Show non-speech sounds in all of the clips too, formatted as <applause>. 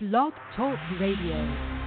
Blog Talk Radio.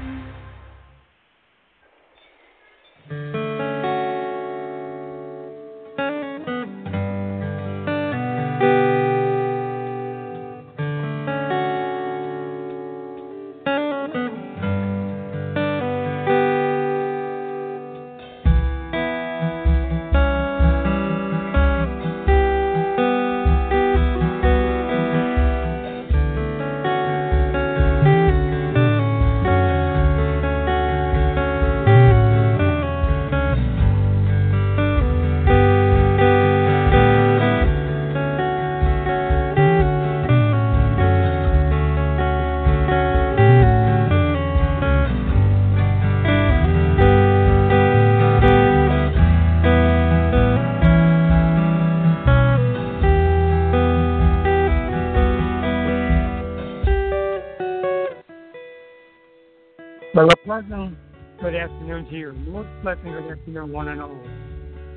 Well, a pleasant good afternoon to you. Most pleasant good afternoon, one and all.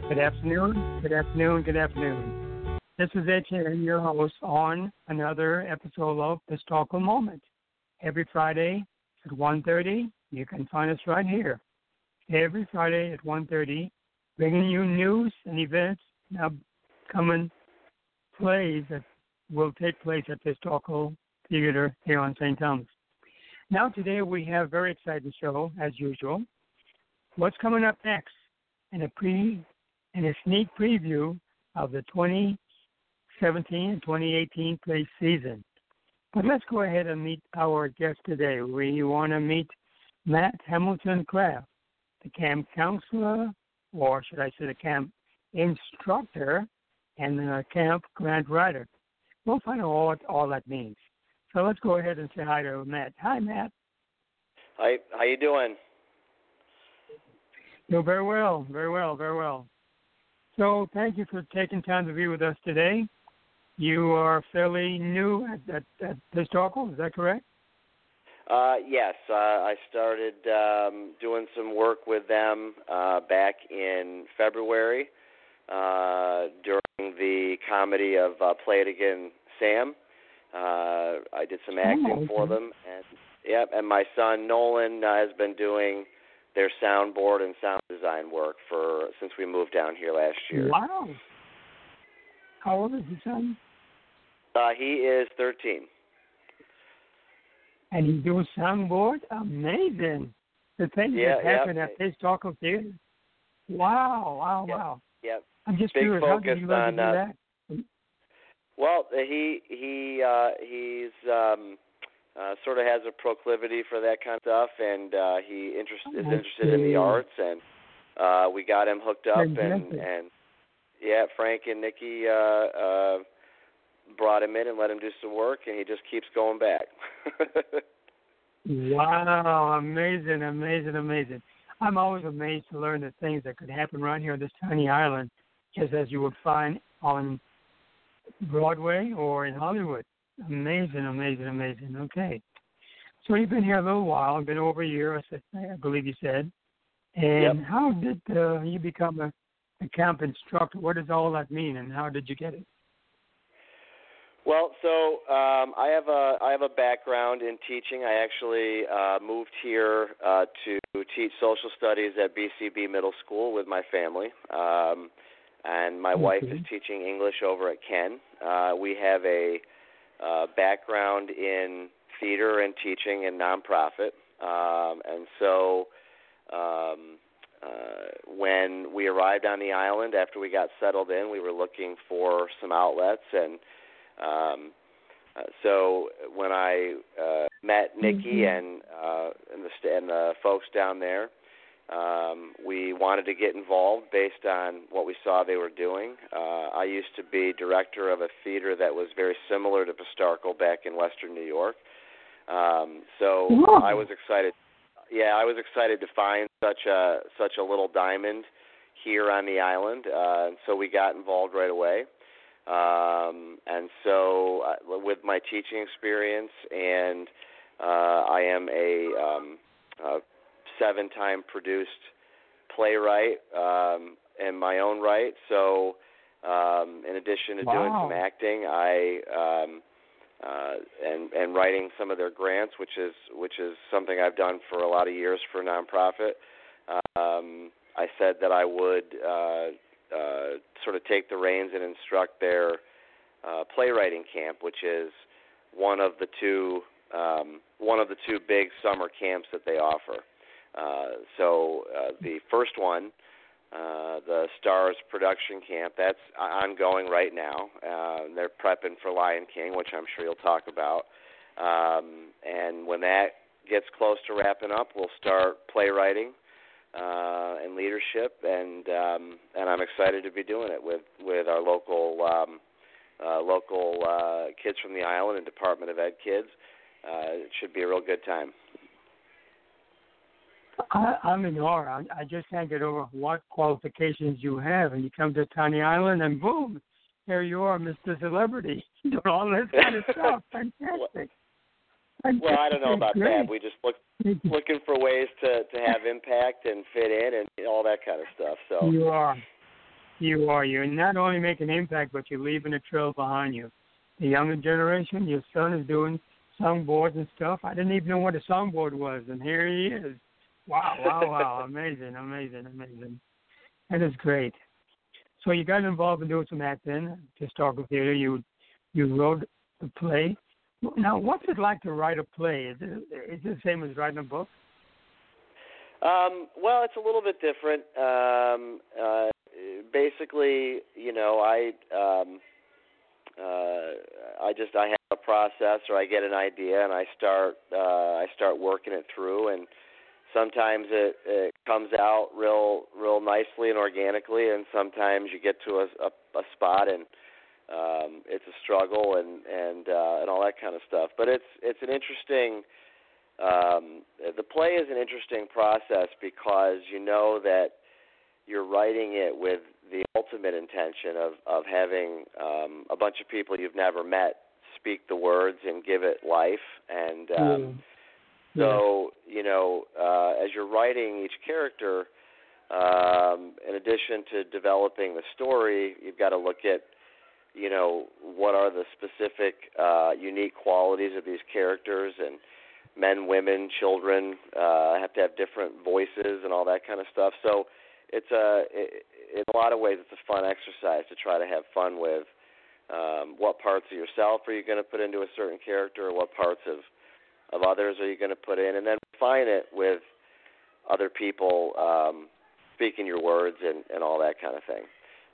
Good afternoon, good afternoon, good afternoon. This is Cherry, your host on another episode of The Pistarckle Moment. Every Friday at 1.30, you can find us right here. Every Friday at 1.30, bringing you news and events now coming plays that will take place at the Pistarckle Theater here on St. Thomas. Now, today we have a very exciting show, as usual. What's coming up next? And a pre and a sneak preview of the 2017 2018 play season. But let's go ahead and meet our guest today. We want to meet Matt Hamilton Kraft, the camp counselor, or should I say the camp instructor, and the camp grant writer. We'll find out what all that means. So let's go ahead and say hi to Matt. Hi, Matt. Hi, how you doing? Doing very well, very well, very well. So thank you for taking time to be with us today. You are fairly new at, at, at Pistarckle, is that correct? Uh, yes, uh, I started um, doing some work with them uh, back in February uh, during the comedy of uh, Play It Again, Sam. Uh, I did some acting Oh, okay. for them, and yep. And my son Nolan uh, has been doing their soundboard and sound design work for since we moved down here last year. Wow. How old is your son? Uh, he is 13. And he does soundboard? Amazing. The things Yeah, that yeah. happen at Pistarckle Theater. Wow, wow, wow. Yep. I'm just Big curious, how did you learn to do uh, that? Well, he he uh, he's um, uh, sort of has a proclivity for that kind of stuff, and uh, he interest, is I interested in the arts, and uh, we got him hooked up, and and yeah, Frank and Nikki uh, uh, brought him in and let him do some work, and he just keeps going back. <laughs> Wow, amazing, amazing, amazing. I'm always amazed to learn the things that could happen right here on this tiny island, just as you would find on Broadway or in Hollywood. Amazing, amazing, amazing. Okay. So you've been here a little while, been over a year, I I believe you said. And Yep. how did uh, you become a, a camp instructor? What does all that mean, and how did you get it? Well, so um, I have a I have a background in teaching. I actually uh, moved here uh, to teach social studies at BCB Middle School with my family, um, and my wife is teaching English over at Kean. Uh, we have a uh, background in theater and teaching and nonprofit, um, and so. Um, uh, when we arrived on the island after we got settled in, we were looking for some outlets and um, uh, so when I uh, met Nikki Mhm. and uh, and the st- and the folks down there, um, we wanted to get involved based on what we saw they were doing. Uh, I used to be director of a theater that was very similar to Pistarckle back in Western New York. Um, so. I was excited. Yeah, I was excited to find such a such a little diamond here on the island, uh, and so we got involved right away um, and so uh, with my teaching experience and uh, I am a, um, a seven-time produced playwright um, in my own right. So, um, in addition to doing some acting, I um, uh, and and writing some of their grants, which is which is something I've done for a lot of years for a nonprofit. Um, I said that I would uh, uh, sort of take the reins and instruct their uh, playwriting camp, which is one of the two um, one of the two big summer camps that they offer. Uh, so uh, the first one, uh, the STARZ Production Camp, that's ongoing right now. Uh, they're prepping for Lion King, which I'm sure you'll talk about. Um, and when that gets close to wrapping up, we'll start playwriting uh, and leadership, and um, and I'm excited to be doing it with with our local um, uh, local uh, kids from the island and Department of Ed kids. Uh, it should be a real good time. I, I'm in awe. I, I just can't get over what qualifications you have, and you come to Tiny Island, and boom, here you are, Mr. Celebrity, <laughs> doing all this kind of <laughs> stuff. Fantastic. Well, I don't know about Great. that. We just look <laughs> looking for ways to to have impact and fit in and all that kind of stuff. So You are. You are. You're not only making impact, but you're leaving a trail behind you. The younger generation, your son is doing songboards and stuff. I didn't even know what a songboard was, and here he is. Wow, wow, wow. <laughs> amazing, amazing, amazing. That is great. So you got involved in doing some acting, Pistarckle theater. You you wrote the play. Now, what's it like to write a play? Is it, is it the same as writing a book? Um, well, it's a little bit different. Um, uh, basically, you know, I um, uh, I just I have a process, or I get an idea, and I start uh, I start working it through, and sometimes it, it comes out real real nicely and organically, and sometimes you get to a, a, a spot and um, it's a struggle and and uh, and all that kind of stuff. But it's it's an interesting um, the play is an interesting process because you know that you're writing it with the ultimate intention of of having um, a bunch of people you've never met speak the words and give it life and um, so you know uh, as you're writing each character um, in addition to developing the story you've got to look at you know what are the specific uh, unique qualities of these characters and men, women, children uh, have to have different voices and all that kind of stuff. So it's a it, in a lot of ways it's a fun exercise to try to have fun with um, what parts of yourself are you going to put into a certain character, or what parts of of others are you going to put in, and then refine it with other people um, speaking your words and and all that kind of thing.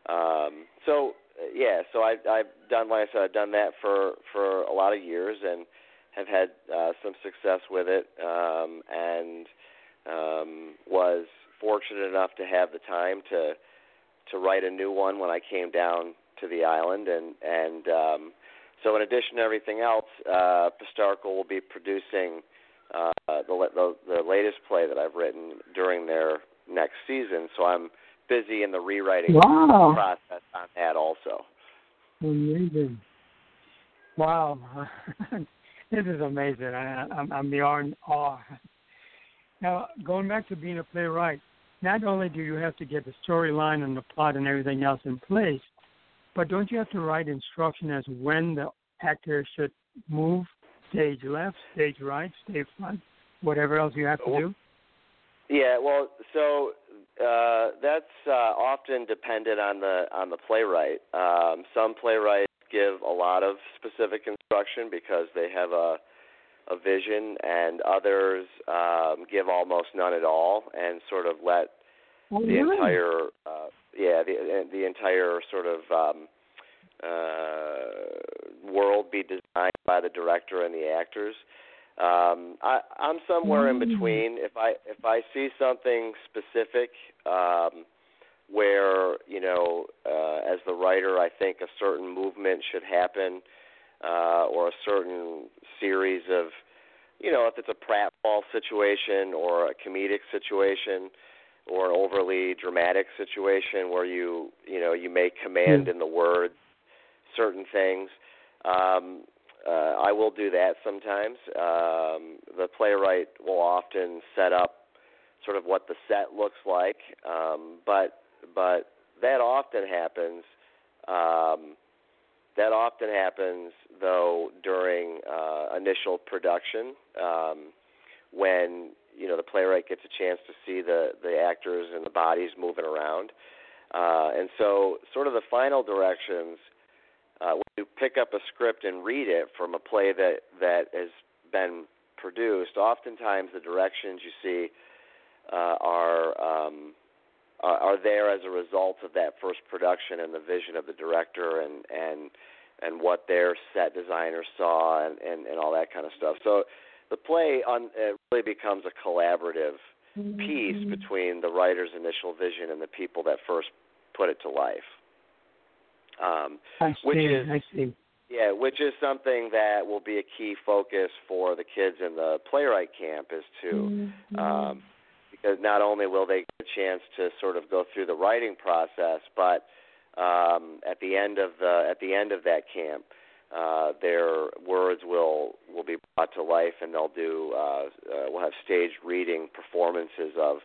Um, so yeah, so I, I've done, like I said, I've done that for for a lot of years and have had uh, some success with it, um, and um, was fortunate enough to have the time to to write a new one when I came down to the island, and and um, so in addition to everything else, uh, will be producing uh, the, the the latest play that I've written during their next season. So I'm busy in the rewriting Wow. process on that also. Amazing. Wow. <laughs> this is amazing. I, I'm, I'm beyond awe. Now, going back to being a playwright, not only do you have to get the storyline and the plot and everything else in place, but don't you have to write instruction as when the actor should move, stage left, stage right, stage front, whatever else you have to do? Yeah, well, so uh, that's uh, often dependent on the on the playwright. Um, some playwrights give a lot of specific instruction because they have a a vision, and others um, give almost none at all, and sort of let Oh, the really? entire uh, yeah the the entire sort of um, uh, world be designed by the director and the actors. Um, I, I'm somewhere in Mm. between. If I if I see something specific um, where you know, uh, as the writer, I think a certain movement should happen, uh, or a certain series of, you know, if it's a pratfall situation or a comedic situation or an overly dramatic situation where you you know you may command Mm. in the words certain things. Um, uh, I will do that sometimes. Um, the playwright will often set up sort of what the set looks like, um, but but that often happens. Um, that often happens though during uh, initial production um, when you know the playwright gets a chance to see the the actors and the bodies moving around. Uh, and so, sort of the final directions uh, when you pick up a script and read it from a play that that has been produced, oftentimes the directions you see uh, are um, are there as a result of that first production and the vision of the director and and and what their set designer saw and and, and all that kind of stuff. So the play on it really becomes a collaborative piece Mm-hmm. between the writer's initial vision and the people that first put it to life. Um, I see. which is- I see. yeah, which is something that will be a key focus for the kids in the playwright camp is to Mm-hmm. um, because not only will they get a chance to sort of go through the writing process, but um, at the end of the at the end of that camp, uh, their words will will be brought to life, and they'll do uh, uh, we'll have staged reading performances of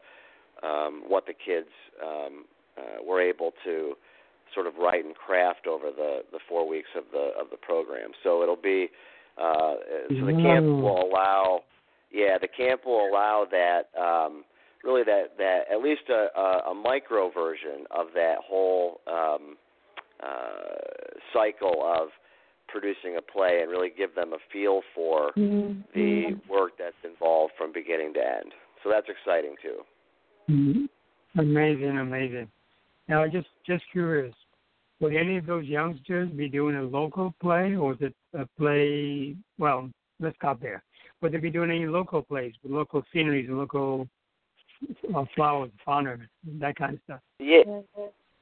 um, what the kids um, uh, were able to sort of write and craft over the the four weeks of the of the program. So it'll be uh, so the camp will allow yeah the camp will allow that um, really that that at least a, a, a micro version of that whole um, uh, cycle of producing a play and really give them a feel for the work that's involved from beginning to end. So that's exciting too. Mhm. Amazing, amazing. Now, just just curious, would any of those youngsters be doing a local play, or is it a play? Well, let's stop there. Would they be doing any local plays with local sceneries and local uh, flowers, fauna, that kind of stuff? Yeah.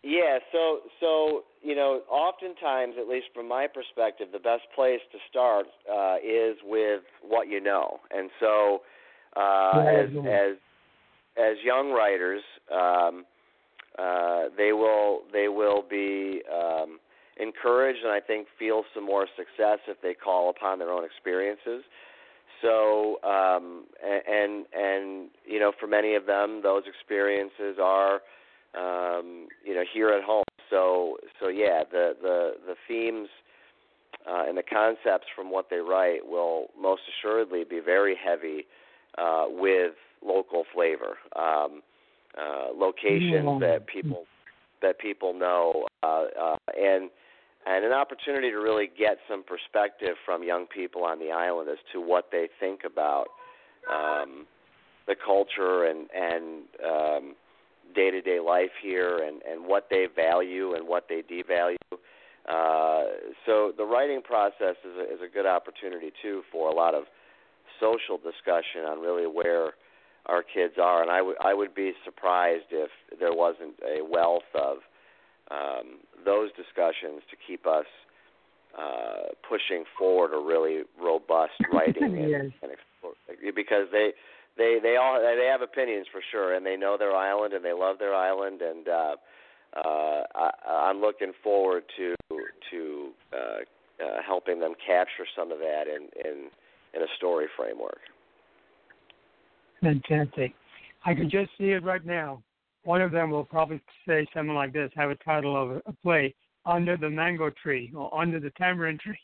Yeah, so so you know, oftentimes, at least from my perspective, the best place to start uh, is with what you know, and so uh, as as as young writers, um, uh, they will they will be um, encouraged, and I think feel some more success if they call upon their own experiences. So, um, and and you know, for many of them, those experiences are um, you know here at home. So so yeah, the the the themes uh, and the concepts from what they write will most assuredly be very heavy uh, with local flavor, um, uh, locations Yeah. that people that people know, uh, uh, and and an opportunity to really get some perspective from young people on the island as to what they think about um, the culture and and um, day-to-day life here and and what they value and what they devalue. Uh, so the writing process is a, is a good opportunity too for a lot of social discussion on really where our kids are, and I would I would be surprised if there wasn't a wealth of um, those discussions to keep us uh, pushing forward a really robust <laughs> writing and, Yes. and explore, because they they they all they have opinions for sure, and they know their island and they love their island, and uh, uh, I, I'm looking forward to to uh, uh, helping them capture some of that in in in a story framework. Fantastic. I can just see it right now. One of them will probably say something like this, have a title of a, play, Under the Mango Tree or Under the Tamarind Tree.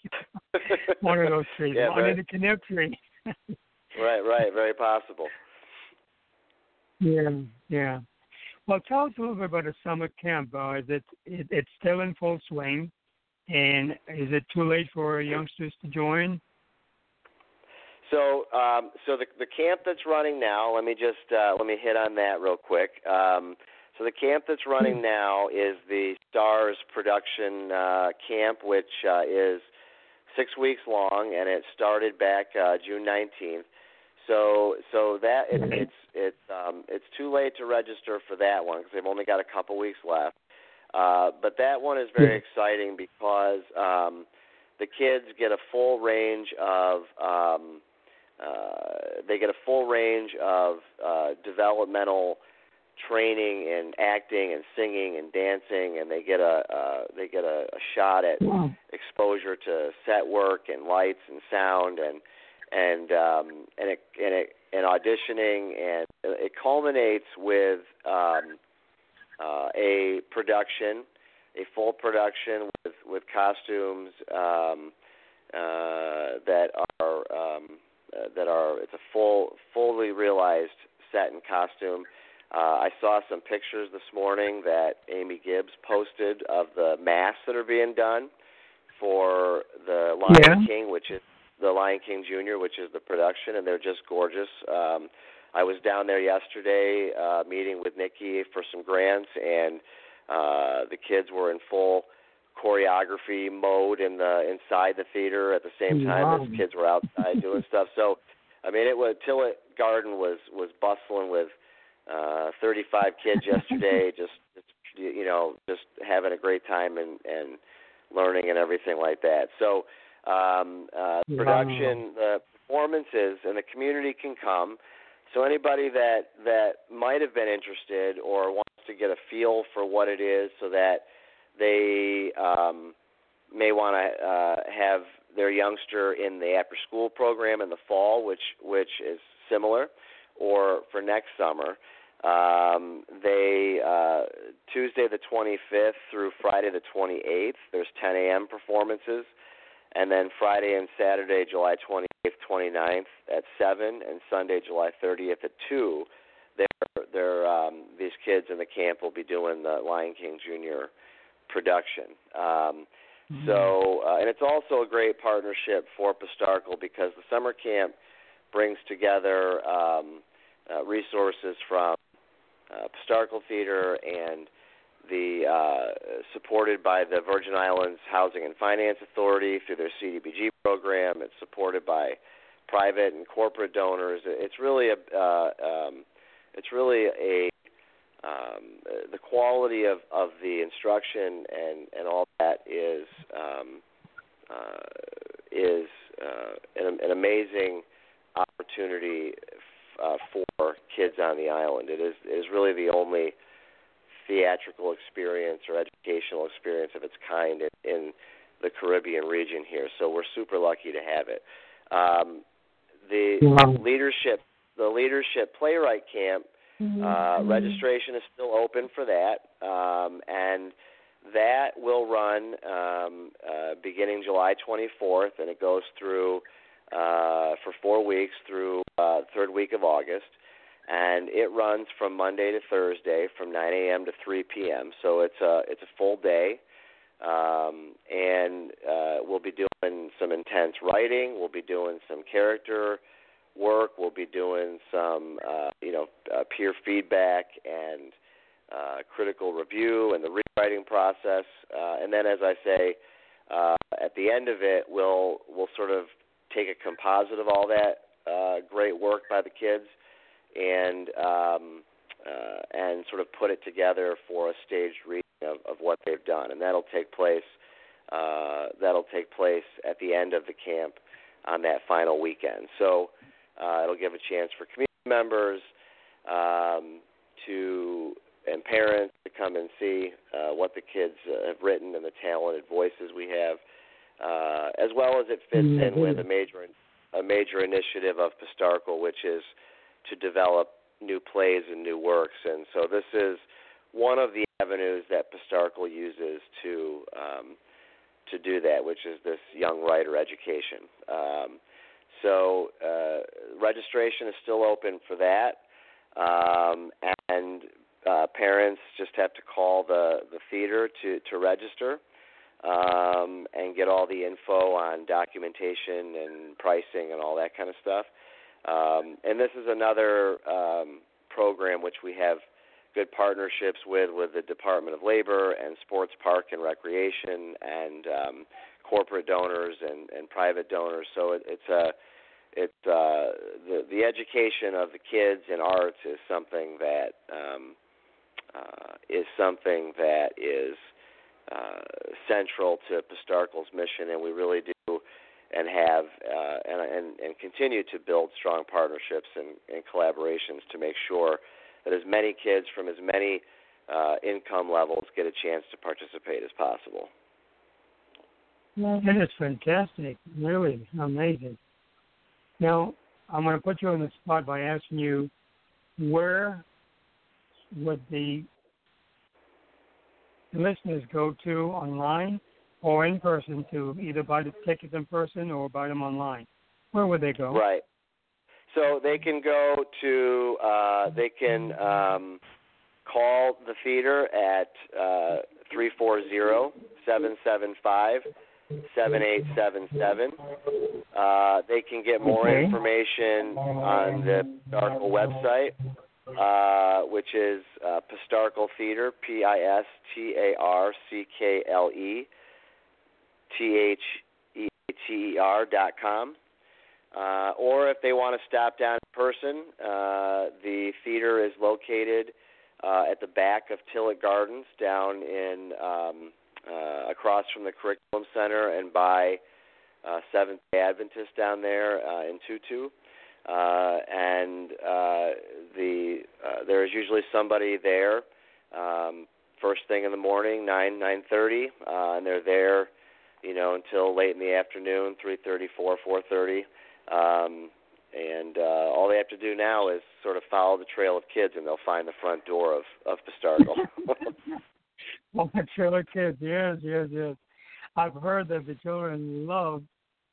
<laughs> One of those trees. <laughs> Yeah, Under the Canoe Tree. <laughs> right, right, very possible. yeah, yeah. Well, tell us a little bit about the summer camp. Uh, is it, it it's still in full swing, and is it too late for youngsters to join? So, um, so the the camp that's running now. Let me just uh, let me hit on that real quick. Um, so the camp that's running now is the STARZ Production uh, Camp, which uh, is six weeks long, and it started back uh, June nineteenth. So, so that it, it's it's um, it's too late to register for that one because they've only got a couple weeks left. Uh, but that one is very exciting because um, the kids get a full range of um, uh, they get a full range of uh, developmental training in acting and singing and dancing, and they get a uh, they get a, a shot at Wow. exposure to set work and lights and sound and and um, and it and it and auditioning and it culminates with um, uh, a production a full production with with costumes um, uh, that are um, uh, that are it's a full fully realized set and costume. Uh, I saw some pictures this morning that Amy Gibbs posted of the masks that are being done for the Lion Yeah. King, which is the Lion King Junior, which is the production, and they're just gorgeous. Um, I was down there yesterday uh, meeting with Nikki for some grants, and uh, the kids were in full choreography mode in the inside the theater at the same time Wow. as kids were outside doing <laughs> stuff. So, I mean, it was Tillett Garden was was bustling with uh 35 kids yesterday, <laughs> just just, you know, just having a great time and and learning and everything like that. So, um uh Wow. production, the performances, and the community can come. So anybody that that might have been interested or wants to get a feel for what it is, so that they um, may want to uh, have their youngster in the after school program in the fall, which which is similar, or for next summer. Um, they uh, Tuesday the 25th through Friday the 28th. There's 10 a.m. performances, and then Friday and Saturday, July 28th, 29th at 7, and Sunday, July 30th at 2. They're, they're, um, these kids in the camp will be doing the Lion King Junior production. Um, so, uh, and it's also a great partnership for Pistarckle because the summer camp brings together um, uh, resources from uh, Pistarckle Theater and the uh, supported by the Virgin Islands Housing and Finance Authority through their CDBG program. It's supported by private and corporate donors. It's really a uh, um, it's really a um, the quality of, of the instruction and, and all that is um, uh, is uh, an, an amazing opportunity f- uh, for kids on the island. It is is really the only theatrical experience or educational experience of its kind in, in the Caribbean region here. So we're super lucky to have it. Um, the Wow. leadership the leadership playwright camp uh, registration is still open for that, um, and that will run um, uh, beginning July 24th, and it goes through uh, for four weeks through uh, third week of August, and it runs from Monday to Thursday from 9 a.m. to 3 p.m. So it's a it's a full day, um, and uh, we'll be doing some intense writing. We'll be doing some character work. We'll be doing some, uh, you know, uh, peer feedback and uh, critical review and the rewriting process. Uh, and then, as I say, uh, at the end of it, we'll we'll sort of take a composite of all that uh, great work by the kids and um, uh, and sort of put it together for a staged reading of, of what they've done, and that'll take place. Uh, that'll take place at the end of the camp on that final weekend. So uh, it'll give a chance for community members um, to and parents to come and see uh, what the kids uh, have written and the talented voices we have, uh, as well as it fits Yeah, in with a major a major initiative of Pistarckle, which is to develop new plays and new works. And so this is one of the avenues that Pistarckle uses to um, to do that, which is this young writer education. Um, so uh, registration is still open for that, um, and uh, parents just have to call the the theater to to register um, and get all the info on documentation and pricing and all that kind of stuff. Um, and this is another um, program which we have good partnerships with with the Department of Labor and Sports Park and Recreation and um, corporate donors and, and private donors. So it, it's a it's uh, the the education of the kids in arts is something that um, uh, is something that is uh, central to Pistarckle's mission, and we really do and have uh, and, and and continue to build strong partnerships and, and collaborations to make sure that as many kids from as many uh, income levels get a chance to participate as possible. That is fantastic, really amazing. Now, I'm going to put you on the spot by asking you, where would the the listeners go to online or in person to either buy the tickets in person or buy them online, where would they go? Right. So they can go to uh, they can um, call the theater at uh, three four zero seven seven five seven eight seven seven. Uh, they can get more Okay. information on the Pistarckle website, uh, which is uh, Pistarckle Theater, P I S T A R C K L E T H E T E R dot com. Uh, or if they want to stop down in person, uh, the theater is located uh, at the back of Tillett Gardens down in um, uh, across from the Curriculum Center and by uh, Seventh Day Adventist down there uh, in Tutu. Uh, and uh, the uh, there is usually somebody there um, first thing in the morning, nine nine thirty, uh, and they're there, you know, until late in the afternoon, three thirty, four, four thirty. Um, and uh, all they have to do now is sort of follow the trail of kids, and they'll find the front door of of Pistarckle. <laughs> <laughs> well, the trailer kids, yes, yes, yes. I've heard that the children love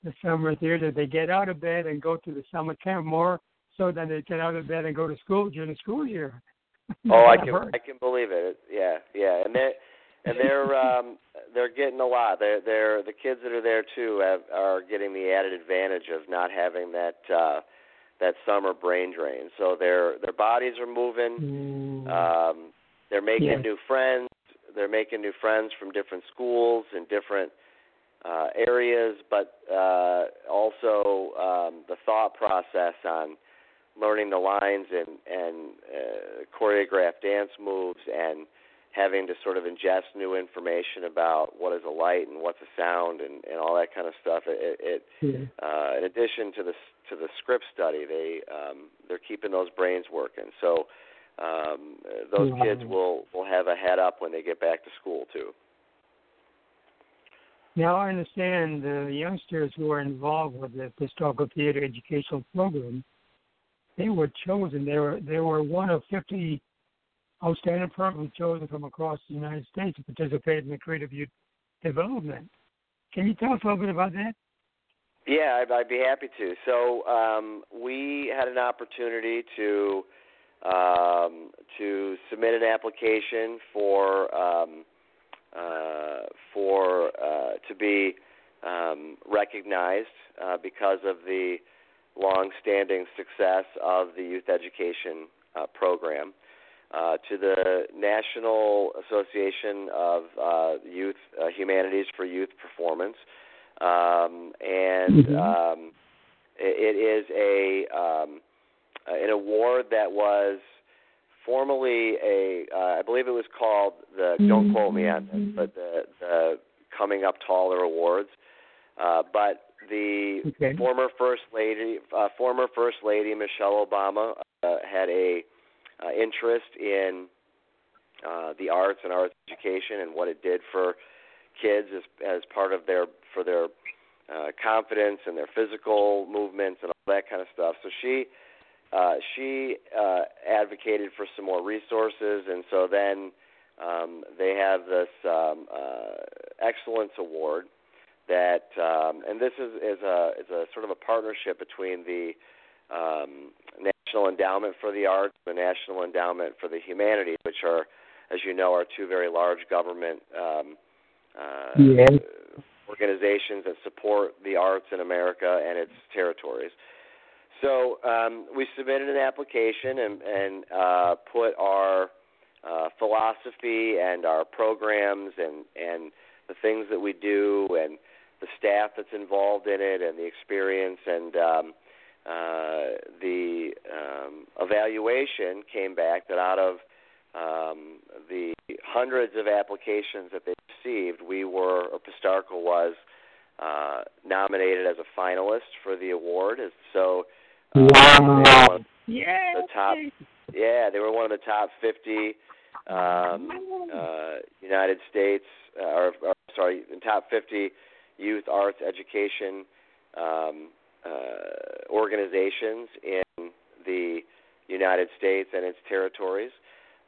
the summer theater. They get out of bed and go to the summer camp more so than they get out of bed and go to school during the school year. oh, I <laughs> can heard. I can believe it. Yeah, yeah, and they and they're <laughs> um they're getting a lot. They're they're the kids that are there too have, are getting the added advantage of not having that uh that summer brain drain. So their their bodies are moving. Mm. Um, they're making Yeah. new friends. They're making new friends from different schools and different uh, areas, but uh, also um, the thought process on learning the lines and and uh, choreographed dance moves and having to sort of ingest new information about what is a light and what's a sound and, and all that kind of stuff. It, it Yeah. uh, in addition to the to the script study, they um, they're keeping those brains working. So um, those Wow. kids will will have a head up when they get back to school too. Now I understand the youngsters who are involved with the Pistarckle theater educational program, they were chosen. They were they were one of fifty outstanding programs chosen from across the United States to participate in the creative youth development. Can you tell us a little bit about that? Yeah, I'd, I'd be happy to. So um, we had an opportunity to um, to submit an application for um, uh, for uh, to be um, recognized uh, because of the long-standing success of the youth education uh, program. Uh, to the National Association of uh, Youth uh, Humanities for Youth Performance, um, and Mhm. um, it, it is a um, uh, an award that was formerly a uh, I believe it was called the don't quote me on this, but the the Coming Up Taller Awards. Uh, but the Okay. former first lady uh, former first lady Michelle Obama uh, had a uh, interest in uh, the arts and arts education and what it did for kids as as part of their for their uh, confidence and their physical movements and all that kind of stuff. So she uh, she uh, advocated for some more resources, and so then um, they have this um, uh, excellence award that, um, and this is, is a is a sort of a partnership between the um, National Endowment for the Arts, and the National Endowment for the Humanities, which are, as you know, are two very large government um, uh, Yes. organizations that support the arts in America and its territories. So um, we submitted an application and, and uh, put our uh, philosophy and our programs and, and the things that we do and the staff that's involved in it and the experience and um, uh, the um, evaluation came back that out of um, the hundreds of applications that they received, we were, or Pistarckle was, uh, nominated as a finalist for the award. As- So, uh, they were one of Yeah. the top, yeah, they were one of the top 50 um, uh, United States, uh, or, or sorry, the top 50 youth arts education um, uh, organizations in the United States and its territories.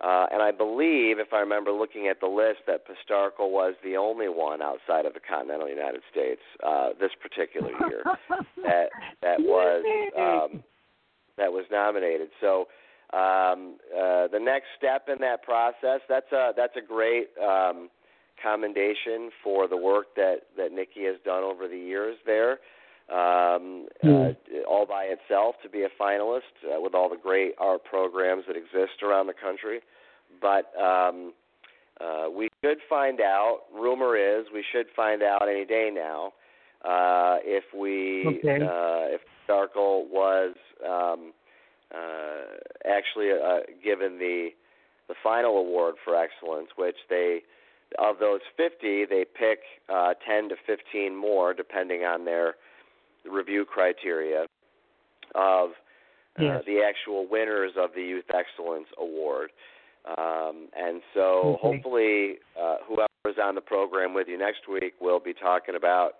Uh, and I believe, if I remember looking at the list, that Pistarckle was the only one outside of the continental United States uh, this particular year <laughs> that that was um, that was nominated. So um, uh, the next step in that process that's a that's a great um, commendation for the work that that Nikki has done over the years there um, uh, all by itself to be a finalist uh, with all the great art programs that exist around the country. But um, uh, we should find out. Rumor is we should find out any day now uh, if we okay. uh, if Darkle was um, uh, actually uh, given the the final award for excellence, which they of those 50 they pick uh, 10 to 15 more depending on their review criteria of uh, yes. the actual winners of the Youth Excellence Award. Um, and so okay. hopefully, uh, whoever is on the program with you next week will be talking about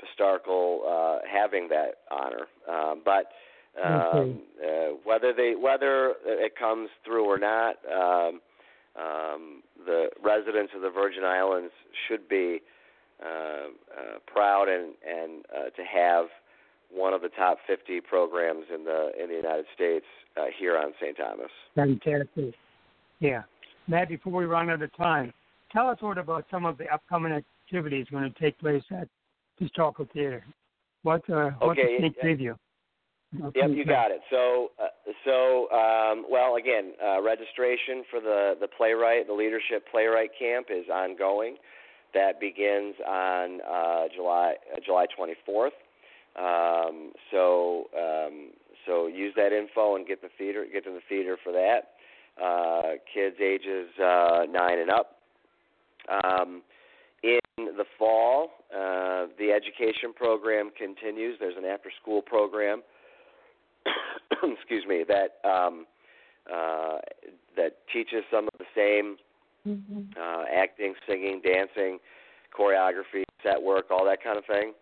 Pistarckle uh, having that honor. Um, but um, okay. uh, whether they whether it comes through or not, um, um, the residents of the Virgin Islands should be uh, uh, proud and and uh, to have one of the top 50 programs in the in the United States uh, here on St. Thomas. Fantastic. Yeah. Matt, before we run out of time, tell us what about some of the upcoming activities going to take place at Pistarckle Theater. What uh, what's Okay, a sneak yeah. preview? Yep, you got it. So, uh, so um, well, again, uh, registration for the the playwright, the leadership playwright camp is ongoing. That begins on uh, July uh, July 24th. Um, so, um, so use that info and get the theater get to the theater for that. Uh, kids ages uh, nine and up. Um, in the fall, uh, the education program continues. There's an after-school program <coughs> excuse me, that um, uh, that teaches some of the same uh, acting, singing, dancing, choreography, set work, all that kind of thing.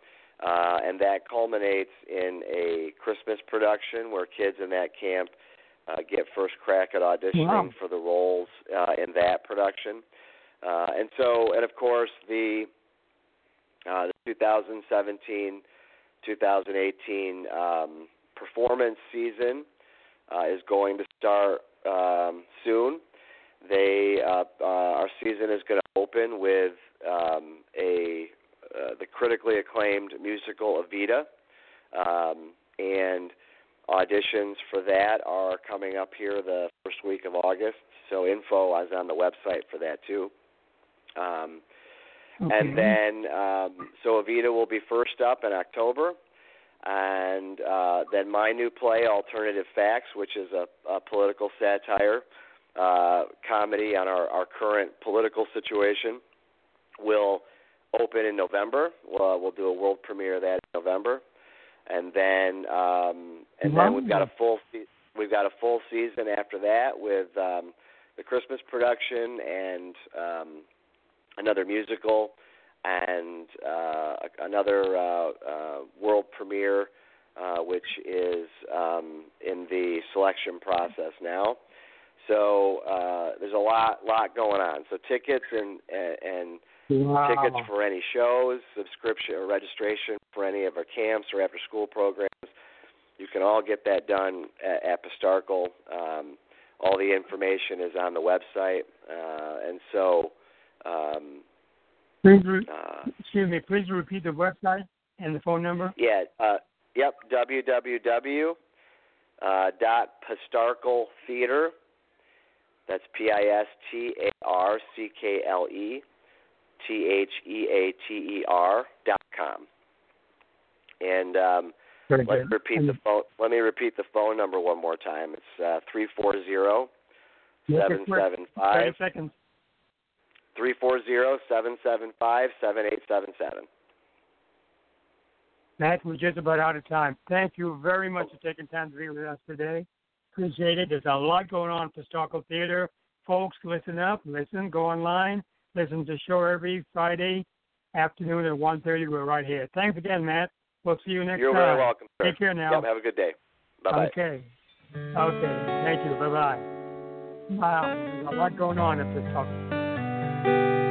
Uh, and that culminates in a Christmas production where kids in that camp uh, get first crack at auditioning Wow. for the roles uh, in that production. Uh, and so, and of course, the uh, the 2017 2018 um, performance season uh, is going to start um, soon. They uh, uh, our season is going to open with um, a uh, the critically acclaimed musical Evita, um, and auditions for that are coming up here the first week of August. So info is on the website for that too. Um, Okay. and then, um, so Evita will be first up in October. And uh, then my new play, Alternative Facts, which is a, a political satire uh, comedy on our, our current political situation, will open in November. We'll, we'll do a world premiere of that in November. And then, um, and then we've got a full se- we've got a full season after that with um, the Christmas production and um, another musical and uh, another uh, uh, world premiere, uh, which is um, in the selection process now. So uh, there's a lot, lot going on. So tickets and and wow. tickets for any shows, subscription or registration for any of our camps or after school programs. You can all get that done at, at Pistarckle. Um, all the information is on the website, uh, and so um, Please, re- uh, excuse me. Please repeat the website and the phone number. yeah, uh, yep, www. Uh, dot Pistarckle Theater. That's P I S T A R C K L E T H E A T E R dot com. And um, Very let me repeat And- the phone. Let me repeat the phone number one more time. It's uh, three four zero seven seven five Thirty seconds. three four zero seven seven five seven eight seven seven. Matt, we're just about out of time. Thank you very much for taking time to be with us today. Appreciate it. There's a lot going on at Pistarckle Theater. Folks, listen up, listen, go online, listen to the show every Friday afternoon at 1.30. We're right here. Thanks again, Matt. We'll see you next time. You're very welcome, sir. Take care now. Yep, have a good day. Bye bye. Okay. Okay. Thank you. Bye bye. Wow, there's a lot going on at this topic.